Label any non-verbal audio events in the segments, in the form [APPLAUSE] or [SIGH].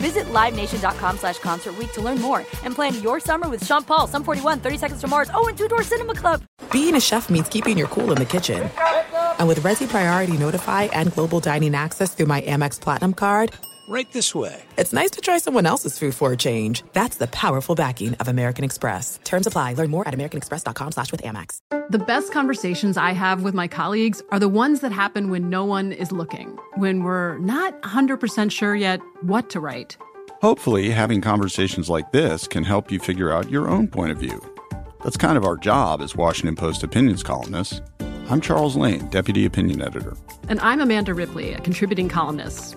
Visit LiveNation.com slash Concert to learn more and plan your summer with Sean Paul, Sum 41, 30 Seconds to Mars, oh, and Two Door Cinema Club. Being a chef means keeping your cool in the kitchen. And with Resy Priority Notify and Global Dining Access through my Amex Platinum card, Right this way. it's nice to try someone else's food for a change. That's the powerful backing of American Express. Terms apply. Learn more at americanexpress.com slash with Amex. The best conversations I have with my colleagues are the ones that happen when no one is looking, when we're not 100% sure yet what to write. Hopefully, having conversations like this can help you figure out your own point of view. That's kind of our job as Washington Post opinions columnists. I'm Charles Lane, Deputy Opinion Editor. And I'm Amanda Ripley, a contributing columnist.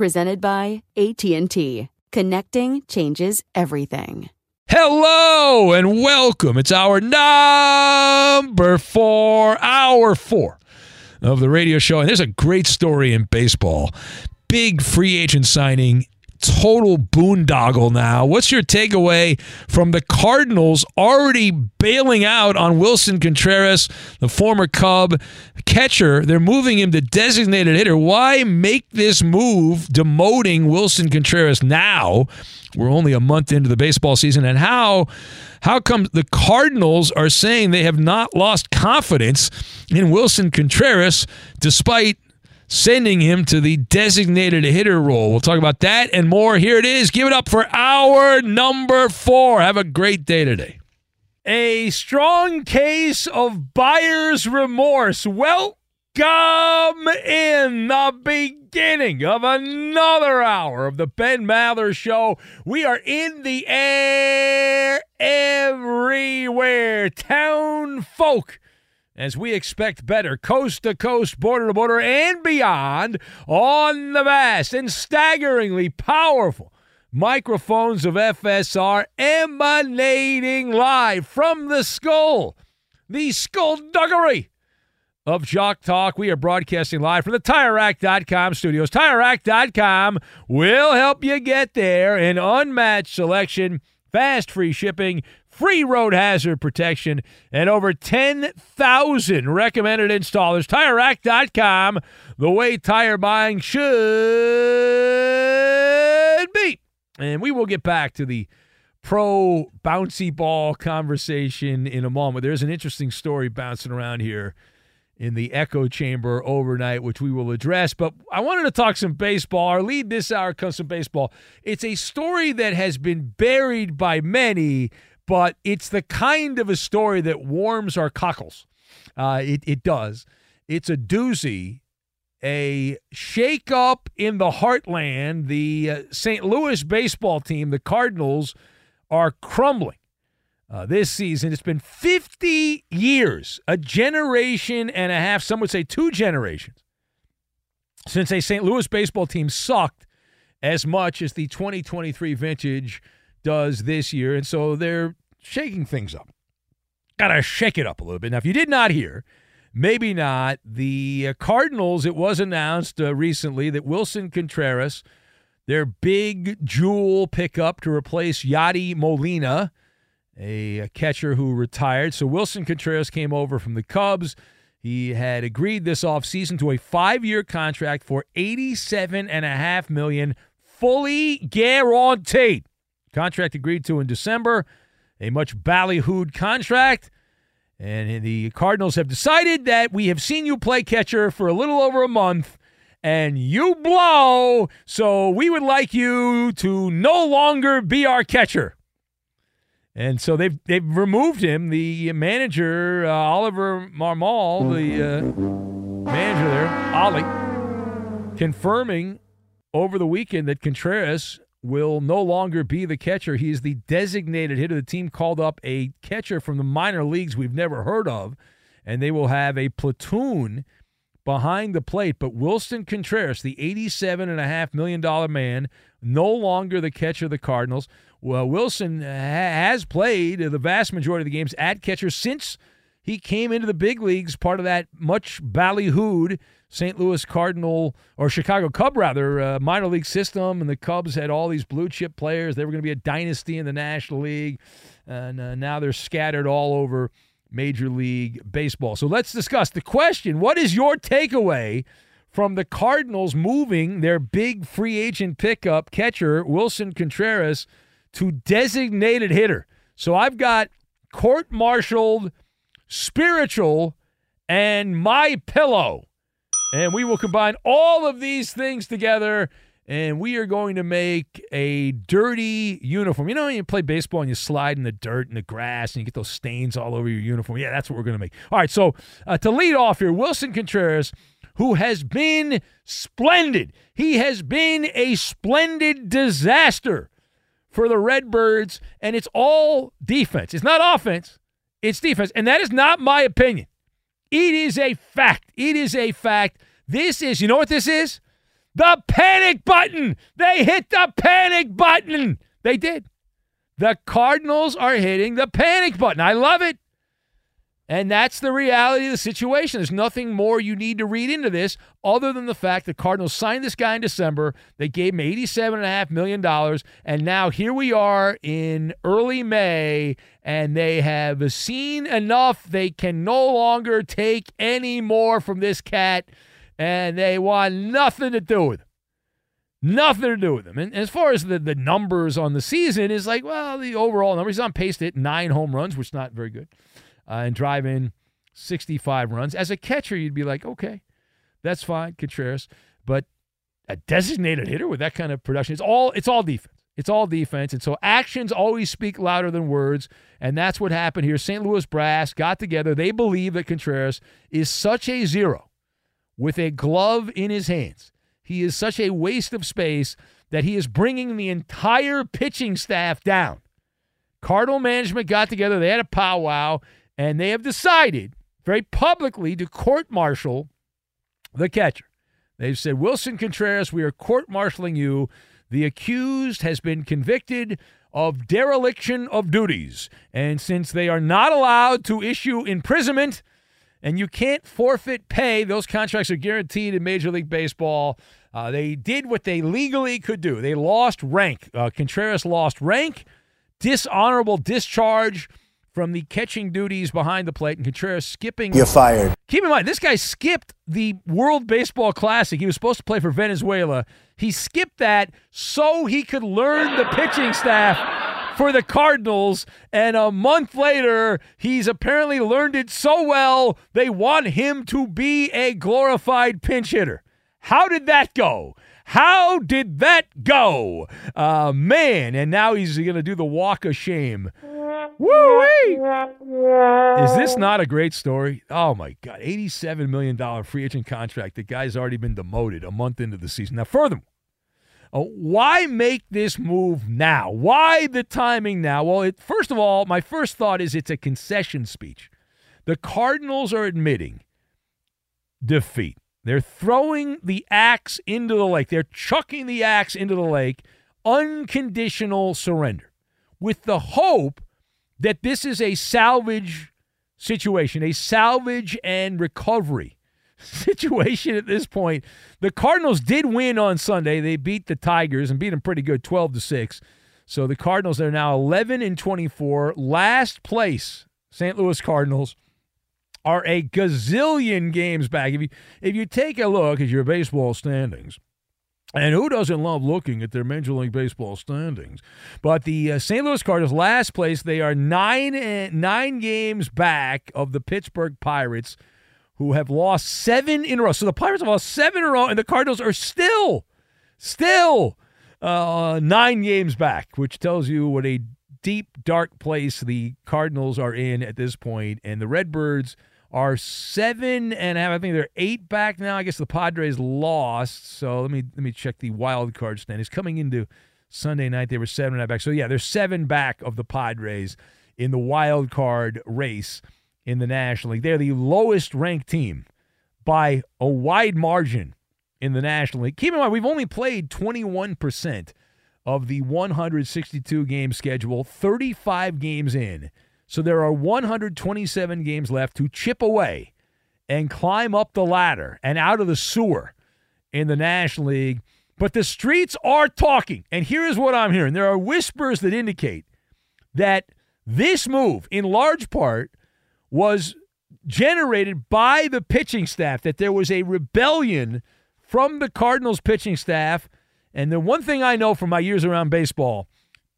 Presented by AT&T. Connecting changes everything. Hello and welcome. It's our number four, hour four of the radio show. And there's a great story in baseball. Big free agent signing, total boondoggle now. What's your takeaway from the Cardinals already bailing out on Wilson Contreras, the former Cub catcher? They're moving him to designated hitter. Why make this move demoting Wilson Contreras now? We're only a month into the baseball season, and how how come the Cardinals are saying they have not lost confidence in Wilson Contreras despite sending him to the designated hitter role? We'll talk about that and more. Here it is. Give it up for our number four. Have a great day today. A strong case of buyer's remorse. Welcome in the beginning of another hour of the Ben Maller Show. We are in the air everywhere. Town folk as we expect better coast to coast, border to border, and beyond on the vast and staggeringly powerful microphones of FSR emanating live from the skull, the skullduggery of Jock Talk. We are broadcasting live from the TireRack.com studios. TireRack.com will help you get there. An unmatched selection, fast free shipping, free road hazard protection, and over 10,000 recommended installers. TireRack.com, the way tire buying should be. And we will get back to the pro bouncy ball conversation in a moment. There's an interesting story bouncing around here in the echo chamber overnight, which we will address. But I wanted to talk some baseball. Our lead this hour comes from baseball. It's a story that has been buried by many, but it's the kind of a story that warms our cockles. Uh, it, it does. It's a doozy. A shakeup in the heartland. The uh, St. Louis baseball team, the Cardinals, are crumbling. Uh, this season. It's been 50 years, a generation and a half, some would say two generations, since a St. Louis baseball team sucked as much as the 2023 vintage does this year. And so they're shaking things up. Got to shake it up a little bit. Now, if you did not hear, maybe not, the uh, Cardinals, it was announced uh, recently that Wilson Contreras, their big jewel pickup to replace Yadi Molina, a, catcher who retired. So Wilson Contreras came over from the Cubs. He had agreed this offseason to a five-year contract for 87.5 million, fully guaranteed. Contract agreed to in December, a much ballyhooed contract. And the Cardinals have decided that we have seen you play catcher for a little over a month, and you blow. So we would like you to no longer be our catcher. And so they've they've removed him. The manager uh, Oliver Marmol, the uh, manager there, Ollie, confirming over the weekend that Contreras will no longer be the catcher. He is the designated hitter. The team called up a catcher from the minor leagues we've never heard of, and they will have a platoon behind the plate. But Wilson Contreras, the $87.5 million man, no longer the catcher of the Cardinals. Well, Willson has played the vast majority of the games at catcher since he came into the big leagues, part of that much ballyhooed St. Louis Cardinal or Chicago Cub rather uh, minor league system, and the Cubs had all these blue chip players. They were going to be a dynasty in the National League, and uh, now they're scattered all over Major League Baseball. So let's discuss the question: What is your takeaway? From the Cardinals moving their big free agent pickup catcher, Wilson Contreras, to designated hitter. So I've got court martialed, spiritual, and my pillow. And we will combine all of these things together and we are going to make a dirty uniform. You know, when you play baseball and you slide in the dirt and the grass and you get those stains all over your uniform? Yeah, that's what we're going to make. All right, so uh, to lead off here, Wilson Contreras, who has been splendid. He has been a splendid disaster for the Redbirds, and it's all defense. It's not offense, it's defense. And that is not my opinion. It is a fact. It is a fact. This is, you know what this is? The panic button. They hit the panic button. They did. The Cardinals are hitting the panic button. I love it. And that's the reality of the situation. There's nothing more you need to read into this other than the fact the Cardinals signed this guy in December. They gave him $87.5 million. And now here we are in early May, and they have seen enough. They can no longer take any more from this cat, and they want nothing to do with him. Nothing to do with him. And as far as the, the numbers on the season, is like, well, the overall numbers, on pace to hit nine home runs, which is not very good uh, and drive in 65 runs. As a catcher, you'd be like, okay, that's fine, Contreras. But a designated hitter with that kind of production, it's all it's all defense. It's all defense. And so actions always speak louder than words. And that's what happened here. St. Louis Brass got together. They believe that Contreras is such a zero with a glove in his hands. He is such a waste of space that he is bringing the entire pitching staff down. Cardinal management got together. They had a powwow and they have decided very publicly to court martial the catcher. They've said, Wilson Contreras, we are court martialing you. The accused has been convicted of dereliction of duties. And since they are not allowed to issue imprisonment and you can't forfeit pay, those contracts are guaranteed in Major League Baseball. Uh, they did what they legally could do. They lost rank. Uh, Contreras lost rank, dishonorable discharge from the catching duties behind the plate and Contreras skipping. You're fired. Keep in mind, this guy skipped the World Baseball Classic. He was supposed to play for Venezuela. He skipped that so he could learn the pitching staff for the Cardinals. And a month later, he's apparently learned it so well, they want him to be a glorified pinch hitter. How did that go? How did that go? Uh, man, and now he's going to do the walk of shame. Woo Is this not a great story? Oh my God. $87 million free agent contract. The guy's already been demoted a month into the season. Now, furthermore, uh, why make this move now? Why the timing now? Well, it, first of all, my first thought is it's a concession speech. The Cardinals are admitting defeat. They're throwing the axe into the lake. They're chucking the axe into the lake, unconditional surrender, with the hope that this is a salvage situation, a salvage and recovery [LAUGHS] situation at this point. The Cardinals did win on Sunday. They beat the Tigers and beat them pretty good, 12 to 6. So the Cardinals are now 11 and 24, last place. St. Louis Cardinals are a gazillion games back. If you if you take a look at your baseball standings, and who doesn't love looking at their Major League Baseball standings? But the uh, St. Louis Cardinals, last place, they are nine nine games back of the Pittsburgh Pirates, who have lost seven in a row. So the Pirates have lost seven in a row, and the Cardinals are still, still uh, nine games back, which tells you what a deep, dark place the Cardinals are in at this point. And the Redbirds are seven and a half. I think they're eight back now. I guess the Padres lost. So let me let me check the wild card standings. Coming into Sunday night, they were seven and a half back. So yeah, they're seven back of the Padres in the wild card race in the National League. They're the lowest ranked team by a wide margin in the National League. Keep in mind, we've only played 21% of the 162 game schedule, 35 games in. So there are 127 games left to chip away and climb up the ladder and out of the sewer in the National League. But the streets are talking. And here's what I'm hearing there are whispers that indicate that this move, in large part, was generated by the pitching staff, that there was a rebellion from the Cardinals pitching staff. And the one thing I know from my years around baseball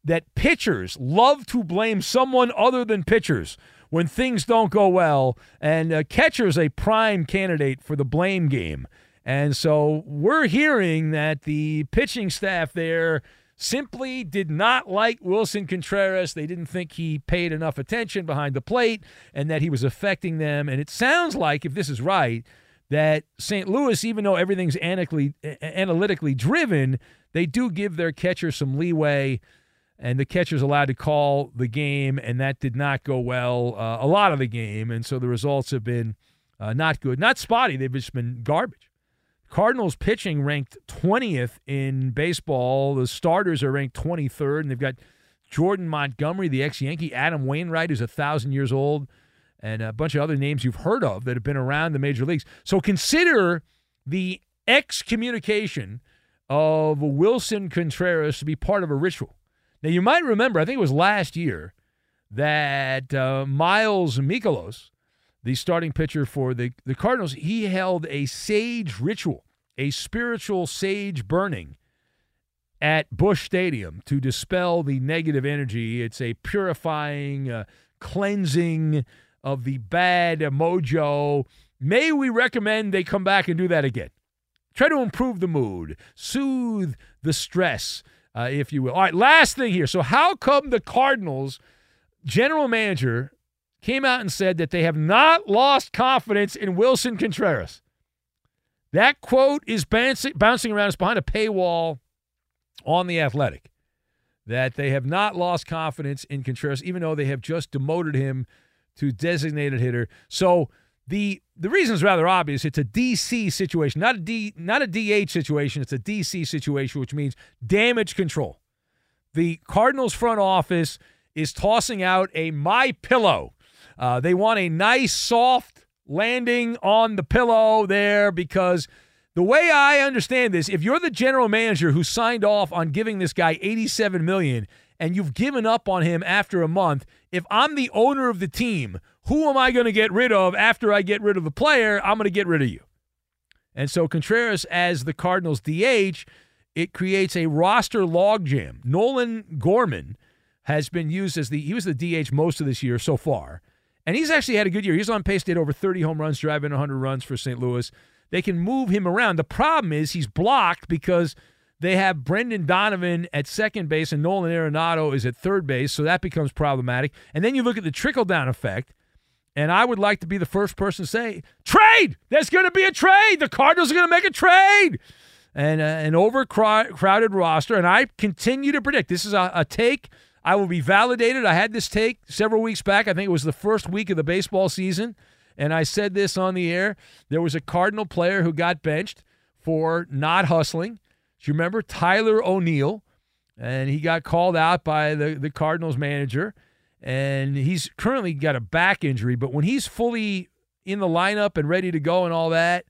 that pitchers love to blame someone other than pitchers when things don't go well, and uh, catcher's a prime candidate for the blame game. And so we're hearing that the pitching staff there simply did not like Wilson Contreras. They didn't think he paid enough attention behind the plate and that he was affecting them. And it sounds like, if this is right, that St. Louis, even though everything's analytically driven, they do give their catcher some leeway and the catcher's allowed to call the game, and that did not go well uh, a lot of the game, and so the results have been uh, not good, not spotty. They've just been garbage. Cardinals pitching ranked 20th in baseball. The starters are ranked 23rd, and they've got Jordan Montgomery, the ex-Yankee, Adam Wainwright, who's a thousand years old, and a bunch of other names you've heard of that have been around the major leagues. So consider the excommunication of Wilson Contreras to be part of a ritual. Now, you might remember, I think it was last year, that uh, Miles Mikolas, the starting pitcher for the, the Cardinals, he held a sage ritual, a spiritual sage burning at Busch Stadium to dispel the negative energy. It's a purifying, uh, cleansing of the bad mojo. May we recommend they come back and do that again? Try to improve the mood, soothe the stress uh, if you will. All right, last thing here. So, how come the Cardinals general manager came out and said that they have not lost confidence in Wilson Contreras? That quote is bouncing, bouncing around. It's behind a paywall on The Athletic. That they have not lost confidence in Contreras, even though they have just demoted him to designated hitter. So, the the reason is rather obvious. It's a DC situation, not a D not a DH situation. It's a DC situation, which means damage control. The Cardinals front office is tossing out a my pillow. Uh, they want a nice soft landing on the pillow there because the way I understand this, if you're the general manager who signed off on giving this guy 87 million and you've given up on him after a month, if I'm the owner of the team who am I going to get rid of after I get rid of the player? I'm going to get rid of you. And so Contreras, as the Cardinals DH, it creates a roster logjam. Nolan Gorman has been used as the he was the DH most of this year so far, and he's actually had a good year. He's on pace to hit over 30 home runs, driving 100 runs for St. Louis. They can move him around. The problem is he's blocked because they have Brendan Donovan at second base and Nolan Arenado is at third base, so that becomes problematic. And then you look at the trickle down effect. And I would like to be the first person to say, trade! There's going to be a trade! The Cardinals are going to make a trade! And uh, an overcrowded roster. And I continue to predict this is a, a take. I will be validated. I had this take several weeks back. I think it was the first week of the baseball season. And I said this on the air. There was a Cardinal player who got benched for not hustling. Do you remember Tyler O'Neill? And he got called out by the, the Cardinals manager and he's currently got a back injury. But when he's fully in the lineup and ready to go and all that,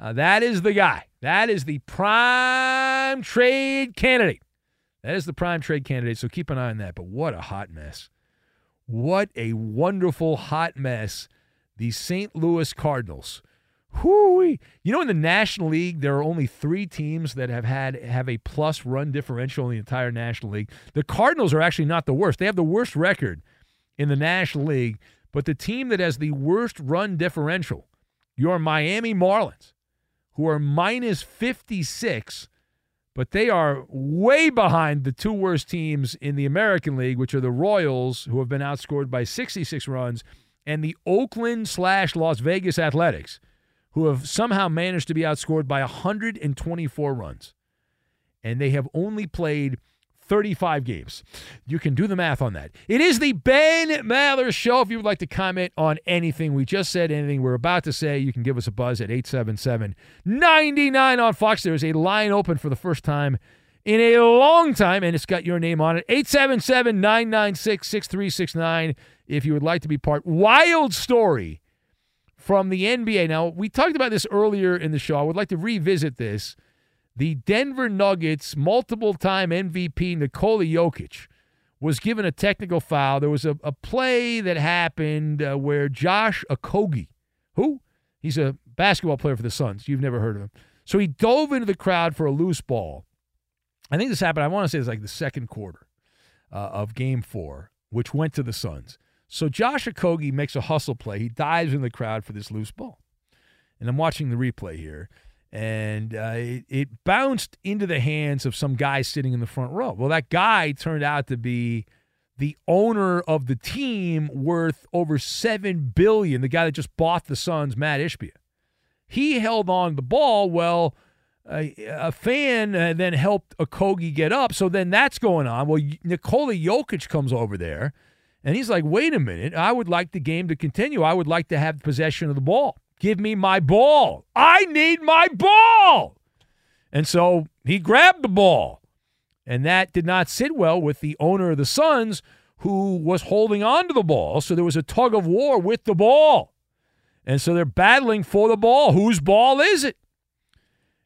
uh, that is the guy. That is the prime trade candidate. That is the prime trade candidate. So keep an eye on that. But what a hot mess. What a wonderful hot mess. The St. Louis Cardinals. Whoo-wee. You know, in the National League, there are only three teams that have had have a plus run differential in the entire National League. The Cardinals are actually not the worst. They have the worst record in the National League, but the team that has the worst run differential your Miami Marlins, who are minus 56, but they are way behind the two worst teams in the American League, which are the Royals, who have been outscored by 66 runs, and the Oakland slash Las Vegas Athletics, who have somehow managed to be outscored by 124 runs. And they have only played 35 games. You can do the math on that. It is the Ben Maller Show. If you would like to comment on anything we just said, anything we're about to say, you can give us a buzz at 877 99 on Fox. There is a line open for the first time in a long time, and it's got your name on it 877 996 6369. If you would like to be part. Wild story from the NBA. Now, we talked about this earlier in the show. I would like to revisit this the Denver Nuggets multiple time MVP Nikola Jokic was given a technical foul. There was a, a play that happened uh, where Josh Okogie, who? He's a basketball player for the Suns. You've never heard of him. So he dove into the crowd for a loose ball. I think this happened, I want to say it's like the second quarter uh, of game four, which went to the Suns. So Josh Okogie makes a hustle play. He dives in the crowd for this loose ball. And I'm watching the replay here and uh, it, it, bounced into the hands of some guy sitting in the front row. Well, that guy turned out to be the owner of the team worth over seven billion. The guy that just bought the Suns, Matt Ishbia. He held on the ball. Well, a, a fan uh, then helped Okogie get up. So then that's going on. Well, Nikola Jokic comes over there, and he's like, "Wait a minute! I would like the game to continue. I would like to have possession of the ball." Give me my ball. I need my ball. And so he grabbed the ball. And that did not sit well with the owner of the Suns, who was holding on to the ball. So there was a tug of war with the ball. And so they're battling for the ball. Whose ball is it?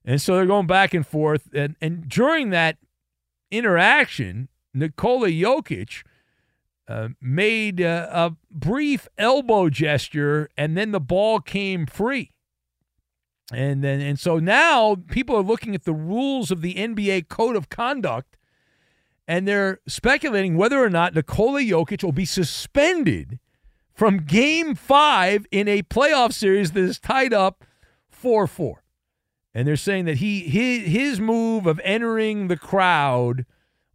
And so they're going back and forth. And, and during that interaction, Nikola Jokic uh, made uh, a brief elbow gesture, and then the ball came free. And then, and so now people are looking at the rules of the NBA Code of Conduct, and they're speculating whether or not Nikola Jokic will be suspended from Game Five in a playoff series that is tied up four four. And they're saying that he his, his move of entering the crowd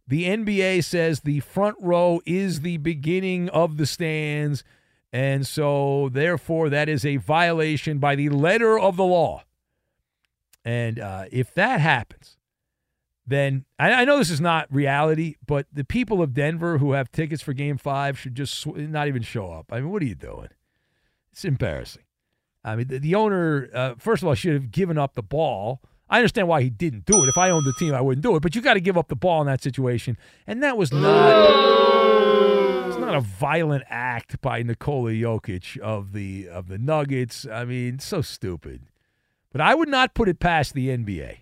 the NBA says the front row is the beginning of the stands. And so, therefore, that is a violation by the letter of the law. And uh, if that happens, then I, I, know this is not reality, but the people of Denver who have tickets for game five should just sw- not even show up. I mean, what are you doing? It's embarrassing. I mean, the, the owner, uh, first of all, should have given up the ball I understand why he didn't do it. If I owned the team, I wouldn't do it. But you got to give up the ball in that situation, and that was not. It's not a violent act by Nikola Jokic of the of the Nuggets. I mean, so stupid. But I would not put it past the NBA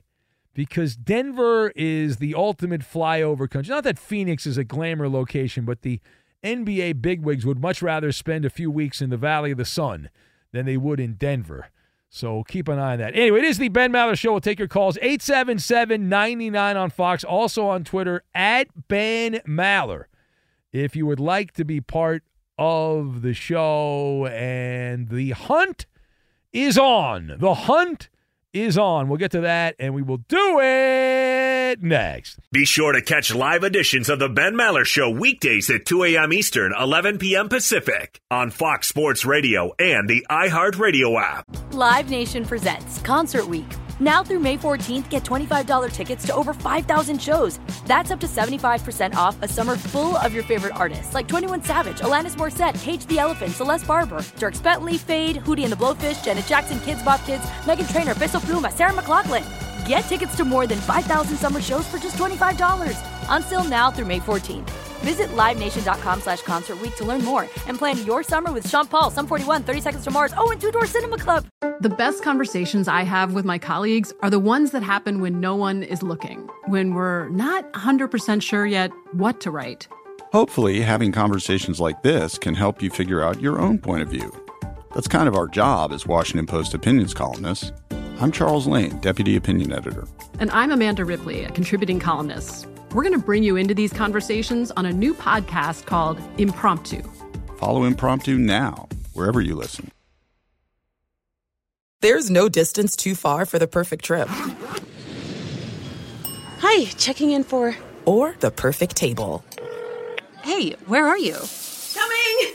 because Denver is the ultimate flyover country. Not that Phoenix is a glamour location, but the NBA bigwigs would much rather spend a few weeks in the Valley of the Sun than they would in Denver. So keep an eye on that. Anyway, it is the Ben Maller Show. We'll take your calls 877 99 on Fox. Also on Twitter at Ben Maller. If you would like to be part of the show, and the hunt is on. The hunt is on. We'll get to that, and we will do it next. Be sure to catch live editions of the Ben Maller Show weekdays at 2 a.m. Eastern, 11 p.m. Pacific on Fox Sports Radio and the iHeartRadio app. Live Nation presents Concert Week. Now through May 14th, get $25 tickets to over 5,000 shows. That's up to 75% off a summer full of your favorite artists like 21 Savage, Alanis Morissette, Cage the Elephant, Celeste Barber, Dierks Bentley, Feid, Hootie and the Blowfish, Janet Jackson, Kidz Bop Kids, Meghan Trainor, Peso Pluma, Sarah McLachlan. Get tickets to more than 5,000 summer shows for just $25. Until now through May 14th. Visit LiveNation.com slash Concert Week to learn more and plan your summer with Sean Paul, Sum 41, 30 Seconds to Mars, oh, and Two Door Cinema Club. The best conversations I have with my colleagues are the ones that happen when no one is looking, when we're not 100% sure yet what to write. Hopefully, having conversations like this can help you figure out your own point of view. That's kind of our job as Washington Post opinions columnists. I'm Charles Lane, Deputy Opinion Editor. And I'm Amanda Ripley, a contributing columnist. We're going to bring you into these conversations on a new podcast called Impromptu. Follow Impromptu now, wherever you listen. There's no distance too far for the perfect trip. Hi, checking in for. Or the perfect table. Hey, where are you? Coming!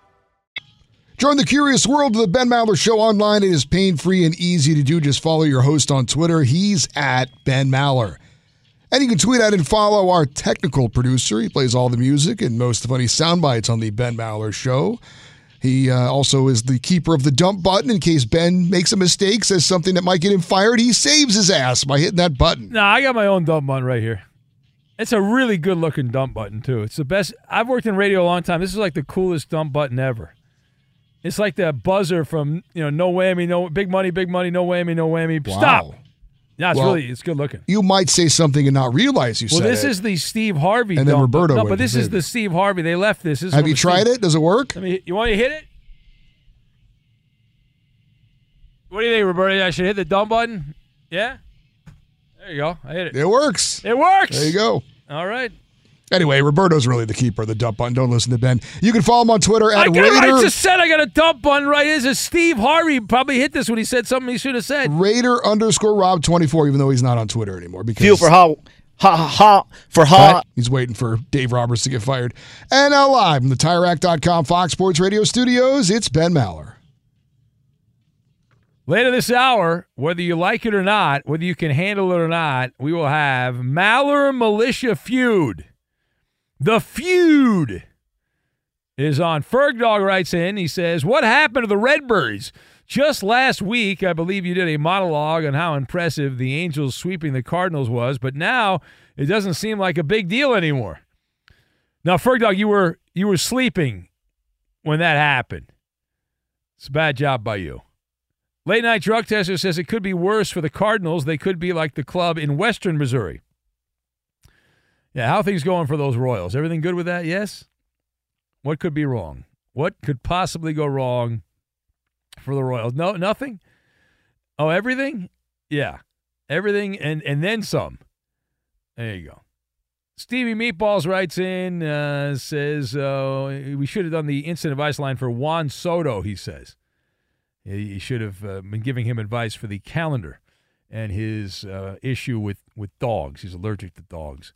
Join the curious world of the Ben Maller Show online. It is pain free and easy to do. Just follow your host on Twitter. He's at Ben Maller. And you can tweet at and follow our technical producer. He plays all the music and most of the funny sound bites on the Ben Maller Show. He uh, also is the keeper of the dump button in case Ben makes a mistake, says something that might get him fired. He saves his ass by hitting that button. No, I got my own dump button right here. It's a really good looking dump button, too. It's the best. I've worked in radio a long time. This is like the coolest dump button ever. It's like the buzzer from you know no whammy, no big money, big money, no whammy, no whammy. Wow. Stop. Yeah, it's Well, really it's good looking. You might say something and not realize you Well, said Well, this it. is the Steve Harvey. And then Roberto. No, but this is the. Steve Harvey. They left this. this Have you tried Steve- it? Does it work? You want to hit it? What do you think, Roberto? I should hit the dumb button. Yeah. There you go. I hit it. It works. It works. There you go. All right. Anyway, Roberto's really the keeper of the dump button. Don't listen to Ben. You can follow him on Twitter I, at got, Raider, I just said I got a dump button right. This is Steve Harvey. Probably hit this when he said something he should have said. Raider underscore Rob twenty four. Even though he's not on Twitter anymore because Fuel for ha ha ha ha for ha. Right? He's waiting for Dave Roberts to get fired. And now live from the TireRack.com Fox Sports Radio studios, it's Ben Maller. Later this hour, whether you like it or not, whether you can handle it or not, we will have Maller Militia Feud. The feud is on. Ferg Dog writes in, he says, What happened to the Redbirds? Just last week, I believe you did a monologue on how impressive the Angels sweeping the Cardinals was, but now it doesn't seem like a big deal anymore. Now, Ferg Dog, you were you were sleeping when that happened. It's a bad job by you. Late night drug tester says it could be worse for the Cardinals. They could be like the club in Western Missouri. Yeah, how things going for those Royals? Everything good with that? Yes. What could be wrong? What could possibly go wrong for the Royals? No, nothing. Oh, everything. Yeah, everything, and and then some. There you go. Stevie Meatballs writes in, uh, says uh, we should have done the instant advice line for Juan Soto. He says. He should have uh, been giving him advice for the calendar and his uh, issue with, with dogs. He's allergic to dogs.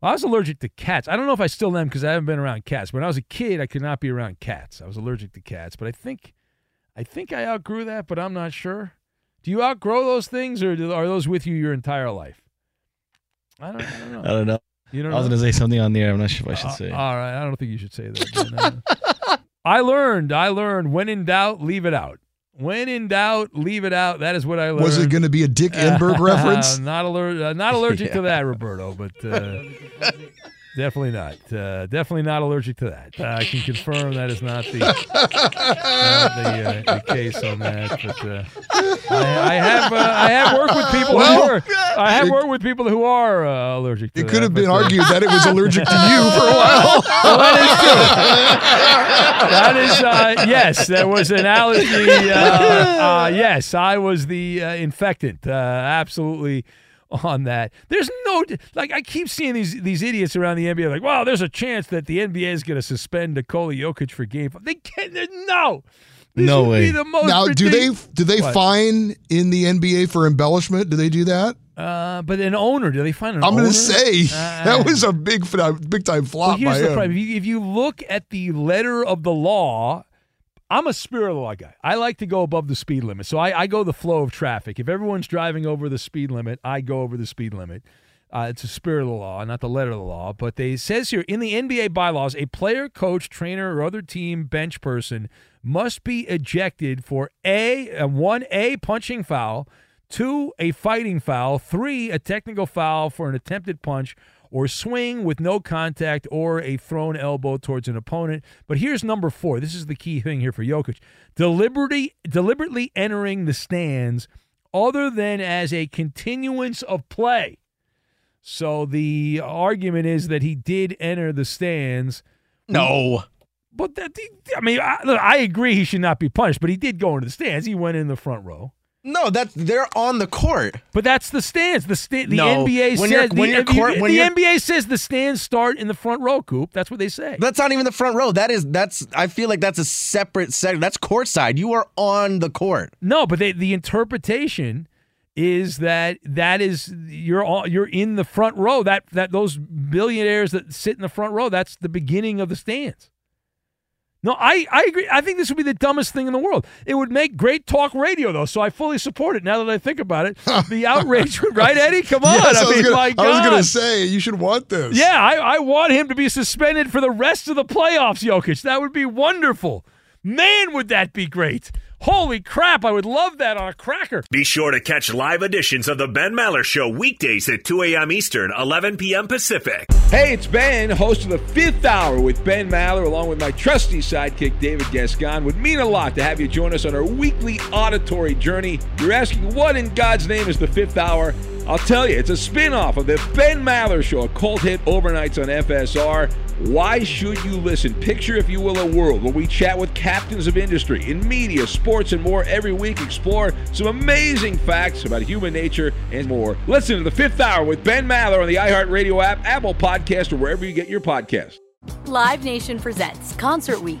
Well, I was allergic to cats. I don't know if I still am because I haven't been around cats. When I was a kid, I could not be around cats. I was allergic to cats, but I think I think I outgrew that, but I'm not sure. Do you outgrow those things, or do, are those with you your entire life? I don't, I don't know. I don't know. You don't I was going to say something on the air. I'm not sure if I should Uh, say. all right, I don't think you should say that. uh, [LAUGHS] I learned. I learned. When in doubt, leave it out. When in doubt, leave it out. That is what I learned. Was it going to be a Dick Enberg [LAUGHS] reference? not aller- uh, not allergic to [LAUGHS] that, Roberto, but uh, [LAUGHS] definitely not. Uh, definitely not allergic to that. Uh, I can confirm that is not the not the, uh, the case on that. But uh, I, I have uh, I have worked with people Well, who are I have it- worked with people who are uh, allergic to It that. could have been argued that it was allergic to you for a while. [LAUGHS] well, that is true. that is uh, yes. That was an allergy. Uh, uh, yes, I was the uh, infectant. Uh, absolutely on that. There's no like I keep seeing these these idiots around the NBA like, wow, there's a chance that the NBA is going to suspend Nikola Jokic for game. five." They can't. No. This No would way. Be the most Now, do they do they What? fine in the NBA for embellishment? Do they do that? Uh, but an owner, do they find an owner? I'm going to say Uh, that was a big big time Well, flop here's by the him. problem. If you, if you look at the letter of the law, I'm a spirit of the law guy. I like to go above the speed limit. So I, I go the flow of traffic. If everyone's driving over the speed limit, I go over the speed limit. Uh, it's the spirit of the law, not the letter of the law. But they says here in the NBA bylaws, a player, coach, trainer, or other team bench person must be ejected for a, a one a punching foul, two a fighting foul, three a technical foul for an attempted punch or swing with no contact or a thrown elbow towards an opponent. But here's number four. This is the key thing here for Jokic: deliberately deliberately entering the stands other than as a continuance of play. So the argument is that he did enter the stands. No. But that, I mean, I, I agree he should not be punished, but he did go into the stands. He went in the front row. No, that's they're on the court. But that's the stands. The sta- the No, NBA when says the, when court- the NBA says the stands start in the front row. Coop. That's what they say. That's not even the front row. That is that's I feel like that's a separate set. That's courtside. You are on the court. No, but they, the interpretation is that that is you're all, you're in the front row. That that those billionaires that sit in the front row. That's the beginning of the stands. No, I, I agree. I think this would be the dumbest thing in the world. It would make great talk radio, though, so I fully support it. Now that I think about it, the [LAUGHS] outrage, [LAUGHS] right, Eddie? Come on, Yes, I, I, was mean, gonna, my I was gonna say you should want this. Yeah, I, I want him to be suspended for the rest of the playoffs, Jokic. That would be wonderful. Man, would that be great. Holy crap, I would love that on a cracker. Be sure to catch live editions of the Ben Maller Show weekdays at 2 a.m. Eastern, 11 p.m. Pacific. Hey, it's Ben, host of the fifth hour with Ben Maller, along with my trusty sidekick, David Gascon. Would mean a lot to have you join us on our weekly auditory journey. You're asking, what in God's name is the fifth hour? I'll tell you, it's a spin off of the Ben Maller Show, a cult hit overnights on FSR. Why should you listen? Picture, if you will, a world where we chat with captains of industry in media, sports, and more every week. Explore some amazing facts about human nature and more. Listen to the fifth hour with Ben Maller on the iHeartRadio app, Apple Podcast, or wherever you get your podcast. Live Nation presents Concert Week.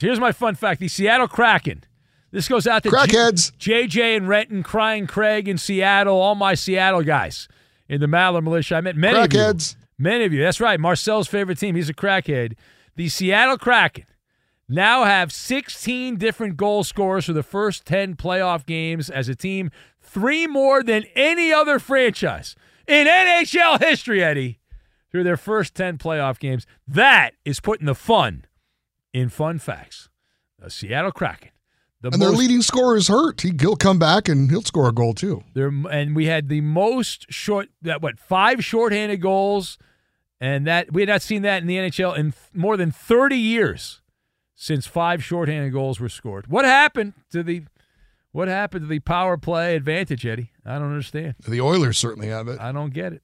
Here's my fun fact: the Seattle Kraken. This goes out to Crackheads. J- JJ and Renton, Crying Craig in Seattle, all my Seattle guys in the Maller Militia. I met many of you. Many of you. That's right. Marcel's favorite team. He's a crackhead. The Seattle Kraken now have 16 different goal scorers for the first 10 playoff games as a team, three more than any other franchise in NHL history, Eddie, through their first 10 playoff games. That is putting the fun in fun facts. The Seattle Kraken. The and their leading scorer is hurt. He, he'll come back and he'll score a goal too. There and we had the most short that what five shorthanded goals, and that we had not seen that in the NHL in th- more than thirty years since five shorthanded goals were scored. What happened to the what happened to the power play advantage, Eddie? I don't understand. The Oilers certainly have it. I don't get it.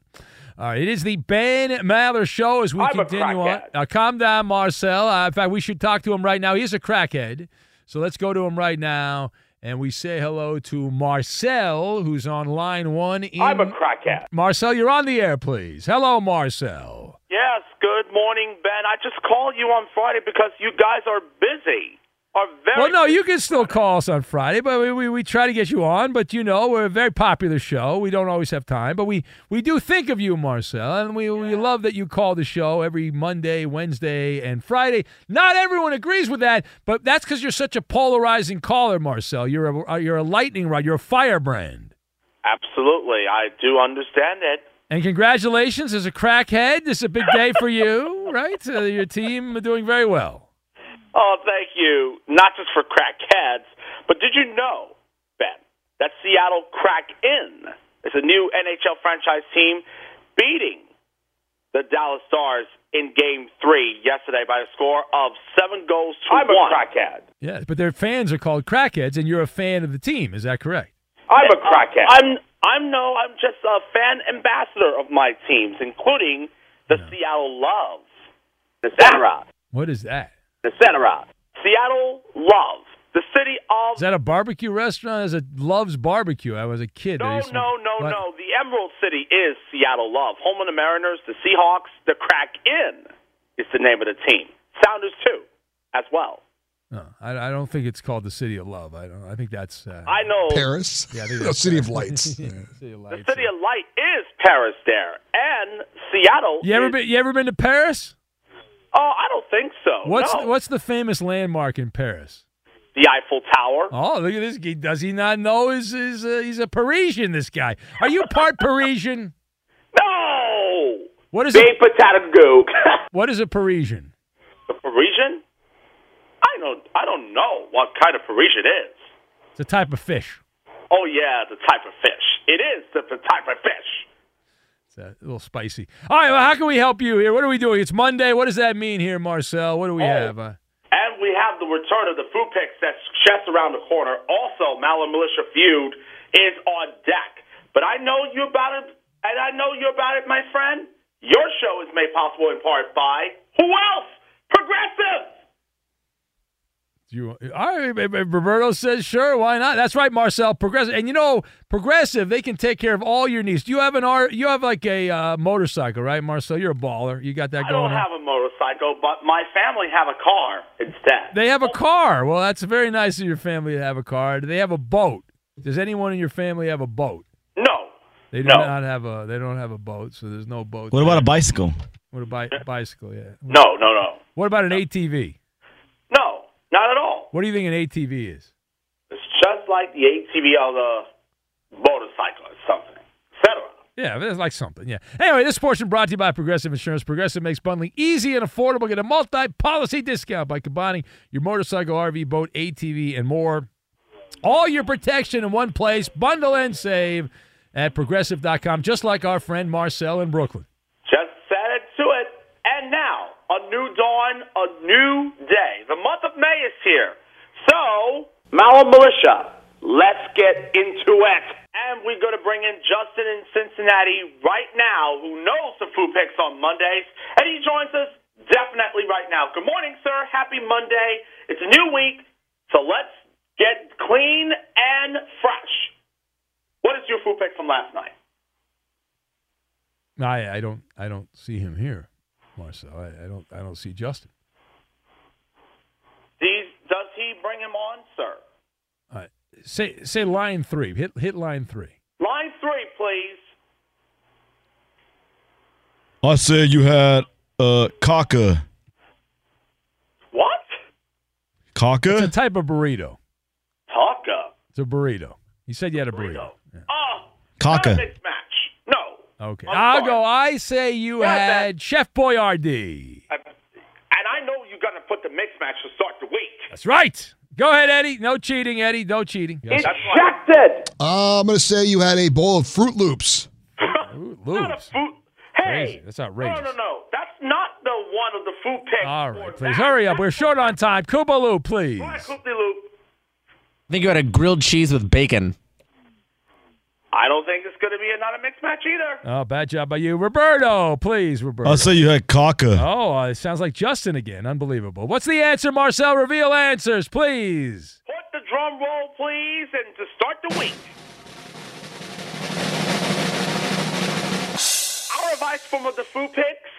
All right, it is the Ben Maller Show as we I'm continue on. Now, calm down, Marcel. Uh, in fact, we should talk to him right now. He's a crackhead. So let's go to him right now. And we say hello to Marcel, who's on line one. In... I'm a crackhead. Marcel, you're on the air, please. Hello, Marcel. Yes, good morning, Ben. I just called you on Friday because you guys are busy. Are very Well, no, you can still call us on Friday, but we, we, we try to get you on. But you know, we're a very popular show. We don't always have time, but we, we do think of you, Marcel, and we, we love that you call the show every Monday, Wednesday, and Friday. Not everyone agrees with that, but that's because you're such a polarizing caller, Marcel. You're a you're a lightning rod. You're a firebrand. Absolutely. I do understand it. And congratulations as a crackhead. This is a big day for you, right? Uh, your team are doing very well. Oh, thank you. Not just for crackheads, but did you know, Ben, that Seattle Crack In is a new NHL franchise team beating the Dallas Stars in Game Three yesterday by a score of seven goals to I'm a one. crackhead. Yeah, but their fans are called crackheads, and you're a fan of the team. Is that correct? I'm a crackhead. I'm I'm no, I'm just a fan ambassador of my teams, including the Seattle Love, The etc. What is that? Etc. Seattle Love, the city of Is that a barbecue restaurant? Is it Love's Barbecue? I was a kid. No, to- no, no, What? no. The Emerald City is Seattle Love. Home of the Mariners, the Seahawks, the Crack Inn is the name of the team. Sounders too, as well. No, I, I don't think it's called the City of Love. I don't. I think that's. Uh, I know Paris. Yeah, I think [LAUGHS] No, City of Lights. [LAUGHS] Yeah, City of the Lights. City of Light is Paris there, and Seattle. You ever is- been? You ever been to Paris? Oh, I don't think so. What's no. What's the famous landmark in Paris? the Eiffel Tower? Oh, look at this. He- Does he not know? Is is uh, he's a Parisian? This guy. Are you part [LAUGHS] Parisian? No. What is Big a, potato gook. [LAUGHS] What is a Parisian? The Parisian? I don't. I don't know what kind of Parisian is. It's a type of fish. Oh yeah, the type of fish. It is the, the type of fish. A little spicy. All right. Well, how can we help you here? What are we doing? It's Monday. What does that mean here, Marcel? What do we Oh. have? Uh, And we have the return of the food picks that's just around the corner. Also, Maller Militia Feud is on deck. But I know you about it, and I know you about it, my friend. Your show is made possible in part by who else? Progressive. Do you, all right, if- if Roberto says sure, why not? That's right, Marcel. Progressive, and you know, Progressive, they can take care of all your needs. Do you have an R? You have like a uh, motorcycle, right, Marcel? You're a baller. You got that I going don't on. have a motorcycle, but my family have a car instead. They have a car. Well, that's very nice of your family to have a car. Do they have a boat? Does anyone in your family have a boat? No. They do No. not have a. They don't have a boat, so there's no boat. What about a bicycle? What about a bicycle? Yeah. No, no, no. What about an ATV? No, not at all. What do you think an ATV is? It's just like the ATV on the motorcycle or something, etc. Yeah, it's like something. Yeah. Anyway, this portion brought to you by Progressive Insurance. Progressive makes bundling easy and affordable. Get a multi-policy discount by combining your motorcycle, RV, boat, ATV, and more. All your protection in one place. Bundle and save at progressive.com, just like our friend Marcel in Brooklyn. Just set it to it. And now, a new dawn, a new day. The month of May is here. So, Maller Militia, let's get into it. And we're going to bring in Justin in Cincinnati right now, who knows the food picks on Mondays. And he joins us definitely right now. Good morning, sir. Happy Monday. It's a new week. So let's get clean and fresh. What is your food pick from last night? I, I don't I don't see him here, Marcel. I, I don't I don't see Justin. These, does he bring him on, sir? Uh, say say line three. Hit hit line three. Line three, please. I said you had uh caca. What? Caca? It's a type of burrito. Taco. It's a burrito. He said you had a burrito. Oh, not a Caca. Mixed match. No. Okay. I'm I'll sorry. go. I say you Yeah, had Chef Boyardee. I- and I know you're going to put the mixed match to start the week. That's right. Go ahead, Eddie. No cheating, Eddie. No cheating. Yes. That's right. Uh, I'm going to say you had a bowl of Froot Loops. [LAUGHS] Ooh, Not a lose. Hey. Crazy. That's outrageous. No, no, no. That's not the one of the food picks. All right, please that. hurry up. We're short on time. Kubaloo, please. Right, Coop-de-loop. I think you had a grilled cheese with bacon. I I don't think it's going to be another not mixed match either. Oh, bad job by you. Roberto, please, Roberto. I'll say you had Kaka. Oh, uh, it sounds like Justin again. Unbelievable. What's the answer, Marcel? Reveal answers, please. Put the drum roll, please, and to start the week. Our advice from the food picks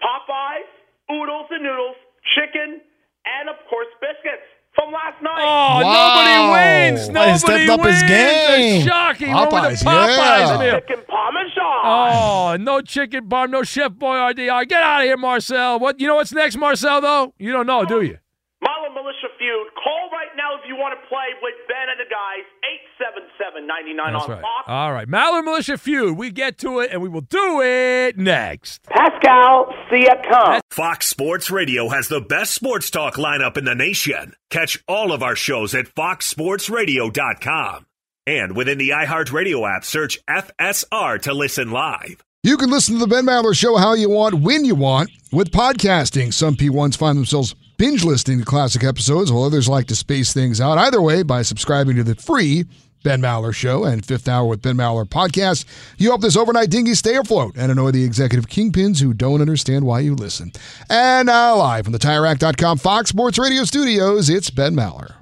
Popeyes, oodles and noodles, chicken, and of course biscuits from last night. Oh, nobody wins. Nobody he stepped up his wins. game. That's shocking. Popeyes, the Popeyes yeah. Chicken parmesan. Oh, no chicken parm, no Chef Boyardee. Get out of here, Marcel. What? You know what's next, Marcel? Though you don't know, do you? Maller Militia Feud. Call right now if you want to play with Ben and the guys. 877-99 That's on right. Fox. All right, Maller Militia feud. We get to it, and we will do it next. Pascal, see ya come. Fox Sports Radio has the best sports talk lineup in the nation. Catch all of our shows at foxsportsradio.com. And within the iHeartRadio app, search FSR to listen live. You can listen to the Ben Maller Show how you want, when you want, with podcasting. Some P1s find themselves binge listening to classic episodes, while others like to space things out. Either way, by subscribing to the free Ben Maller Show and Fifth Hour with Ben Maller podcast, you help this overnight dinghy stay afloat and annoy the executive kingpins who don't understand why you listen. And now, live from the TireRack.com Fox Sports Radio studios, it's Ben Maller.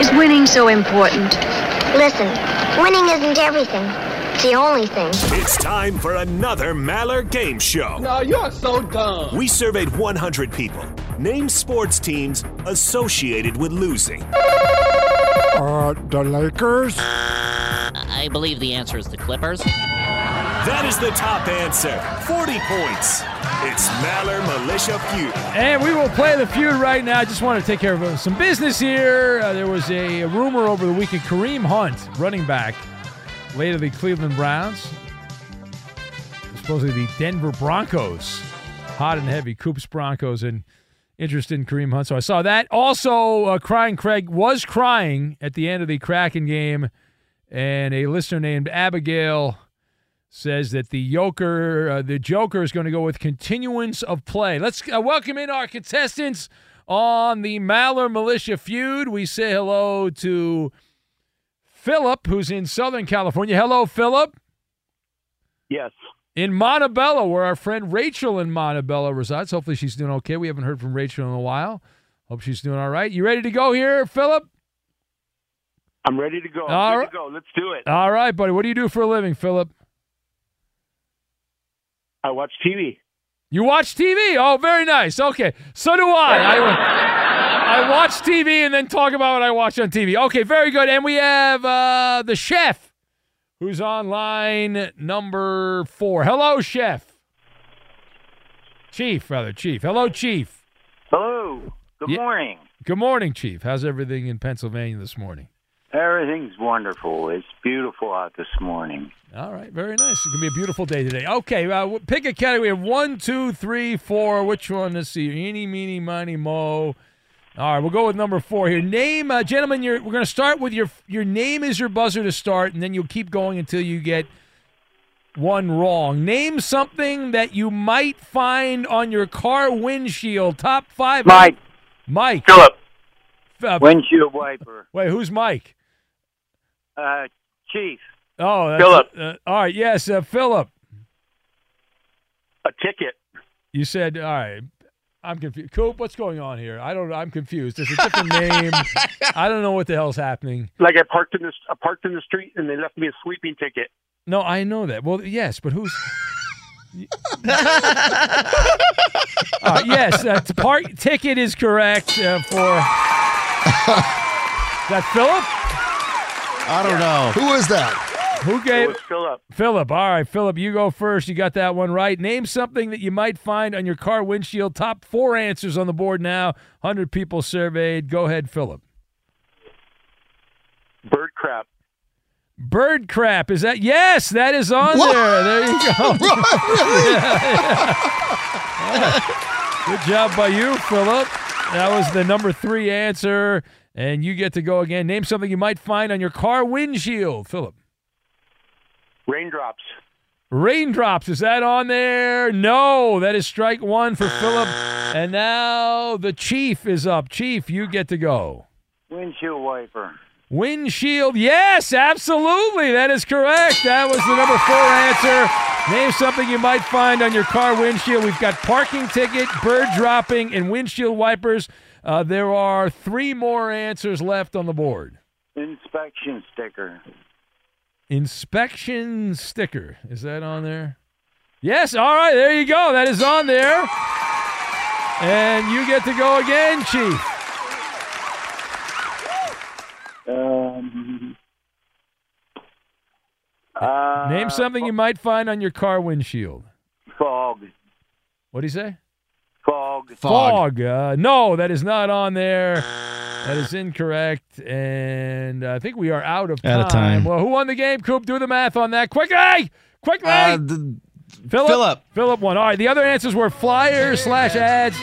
Is winning so important? Listen, winning isn't everything. It's the only thing. It's time for another Maller Game Show. No, you're so dumb. We surveyed 100 people. Name sports teams associated with losing. Uh, the Lakers? I believe the answer is the Clippers. That is the top answer. 40 points. It's Maller Militia Feud. And we will play the feud right now. I just want to take care of some business here. Uh, there was a, a rumor over the weekend. Kareem Hunt, running back, later the Cleveland Browns, supposedly the Denver Broncos, hot and heavy, Coops Broncos, and interest in Kareem Hunt. So I saw that. Also, uh, Crying Craig was crying at the end of the Kraken game, and a listener named Abigail says that the Joker, uh, the Joker is going to go with continuance of play. Let's uh, welcome in our contestants on the Maller Militia feud. We say hello to Philip, who's in Southern California. Hello, Philip. Yes. In Montebello, where our friend Rachel in Montebello resides. Hopefully, she's doing okay. We haven't heard from Rachel in a while. Hope she's doing all right. You ready to go here, Philip? I'm ready to go. I'm All right. go. Let's do it. All right, buddy. What do you do for a living, Philip? I watch TV. You watch TV? Oh, very nice. Okay, so do I. I, I watch TV and then talk about what I watch on TV. Okay, very good. And we have uh, the chef who's on line number four. Hello, chef. Chief, rather, chief. Hello, chief. Hello. Good Yeah. morning. Good morning, chief. How's everything in Pennsylvania this morning? Everything's wonderful. It's beautiful out this morning. All right, very nice. It's gonna be a beautiful day today. Okay, uh, pick a category. We have one, two, three, four. Which one? Let's see. Eeny, meeny, miny, mo. All right, we'll go with number four here. Name, uh, gentlemen. We're gonna start with your your name is your buzzer to start, and then you'll keep going until you get one wrong. Name something that you might find on your car windshield. Top five. Mike. Mike. Philip. Uh, Windshield wiper. Wait, who's Mike? Uh, Chief. Oh, Philip. Uh, all right. Yes, uh, Philip. A ticket. You said, all right. I'm confused. Coop, what's going on here? I don't. I'm confused. There's a different name. [LAUGHS] I don't know what the hell's happening. Like I parked in this, I parked in the street and they left me a sweeping ticket. No, I know that. Well, yes, but who's? [LAUGHS] uh, yes, uh, t- park ticket is correct uh, for. Is [LAUGHS] that Philip? I don't know. Who is that? Who gave was Philip? Philip? All right, Philip, you go first. You got that one right. Name something that you might find on your car windshield. Top four answers on the board now. Hundred people surveyed. Go ahead, Philip. Bird crap. Bird crap. Is that? Yes, that is on there. There you go. [LAUGHS] [LAUGHS] Good job by you, Philip. That was the number three answer. And you get to go again. Name something you might find on your car windshield, Philip. Raindrops. Raindrops. Is that on there? No. That is strike one for Philip. And now the Chief is up. Chief, you get to go. Windshield wiper. Windshield, yes, absolutely. That is correct. That was the number four answer. Name something you might find on your car windshield. We've got parking ticket, bird dropping, and windshield wipers. Uh, there are three more answers left on the board. Inspection sticker. Inspection sticker. Is that on there? Yes, all right, there you go. That is on there. And you get to go again, Chief. Um, uh, Name something you might find on your car windshield. Fog. What do you say? Fog. Fog. Uh, no, that is not on there. That is incorrect. And I think we are out of time. Out of time. Well, who won the game, Coop? Do the math on that. Quickly! Quickly! Uh, the, Philip? Philip. Philip won. All right. The other answers were flyers slash ads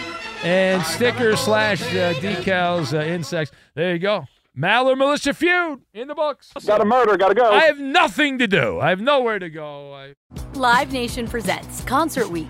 and stickers slash uh, decals, uh, insects. There you go. Maller militia feud in the books. Got a murder. Got to go. I have nothing to do. I have nowhere to go. I... Live Nation presents Concert Week.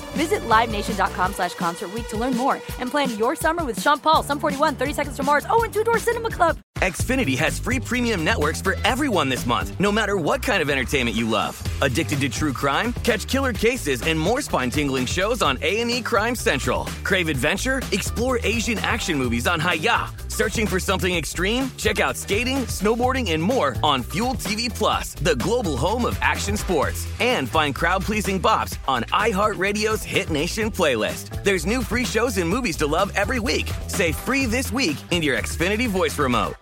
Visit LiveNation.com slash Concert to learn more and plan your summer with Sean Paul, Sum 41, 30 Seconds to Mars, oh, and Two Door Cinema Club. Xfinity has free premium networks for everyone this month, no matter what kind of entertainment you love. Addicted to true crime? Catch killer cases and more spine-tingling shows on A&E Crime Central. Crave adventure? Explore Asian action movies on Hi-YAH. Searching for something extreme? Check out skating, snowboarding, and more on Fuel TV Plus, the global home of action sports. And find crowd-pleasing bops on iHeartRadio's Hit Nation playlist. There's new free shows and movies to love every week. Say free this week in your Xfinity voice remote.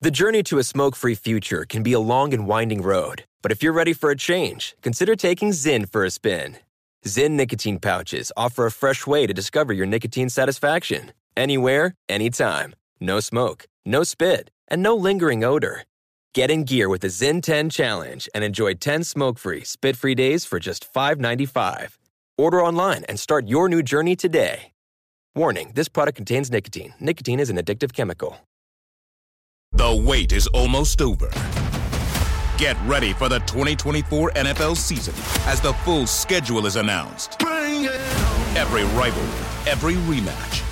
The journey to a smoke free future can be a long and winding road, but if you're ready for a change, consider taking Zyn for a spin. Zyn nicotine pouches offer a fresh way to discover your nicotine satisfaction anywhere, anytime. No smoke, no spit, and no lingering odor. Get in gear with the Zyn 10 Challenge and enjoy 10 smoke free, spit free days for just $5.95. Order online and start your new journey today. Warning this product contains nicotine. Nicotine is an addictive chemical. The wait is almost over. Get ready for the 2024 NFL season as the full schedule is announced. Every rivalry, every rematch,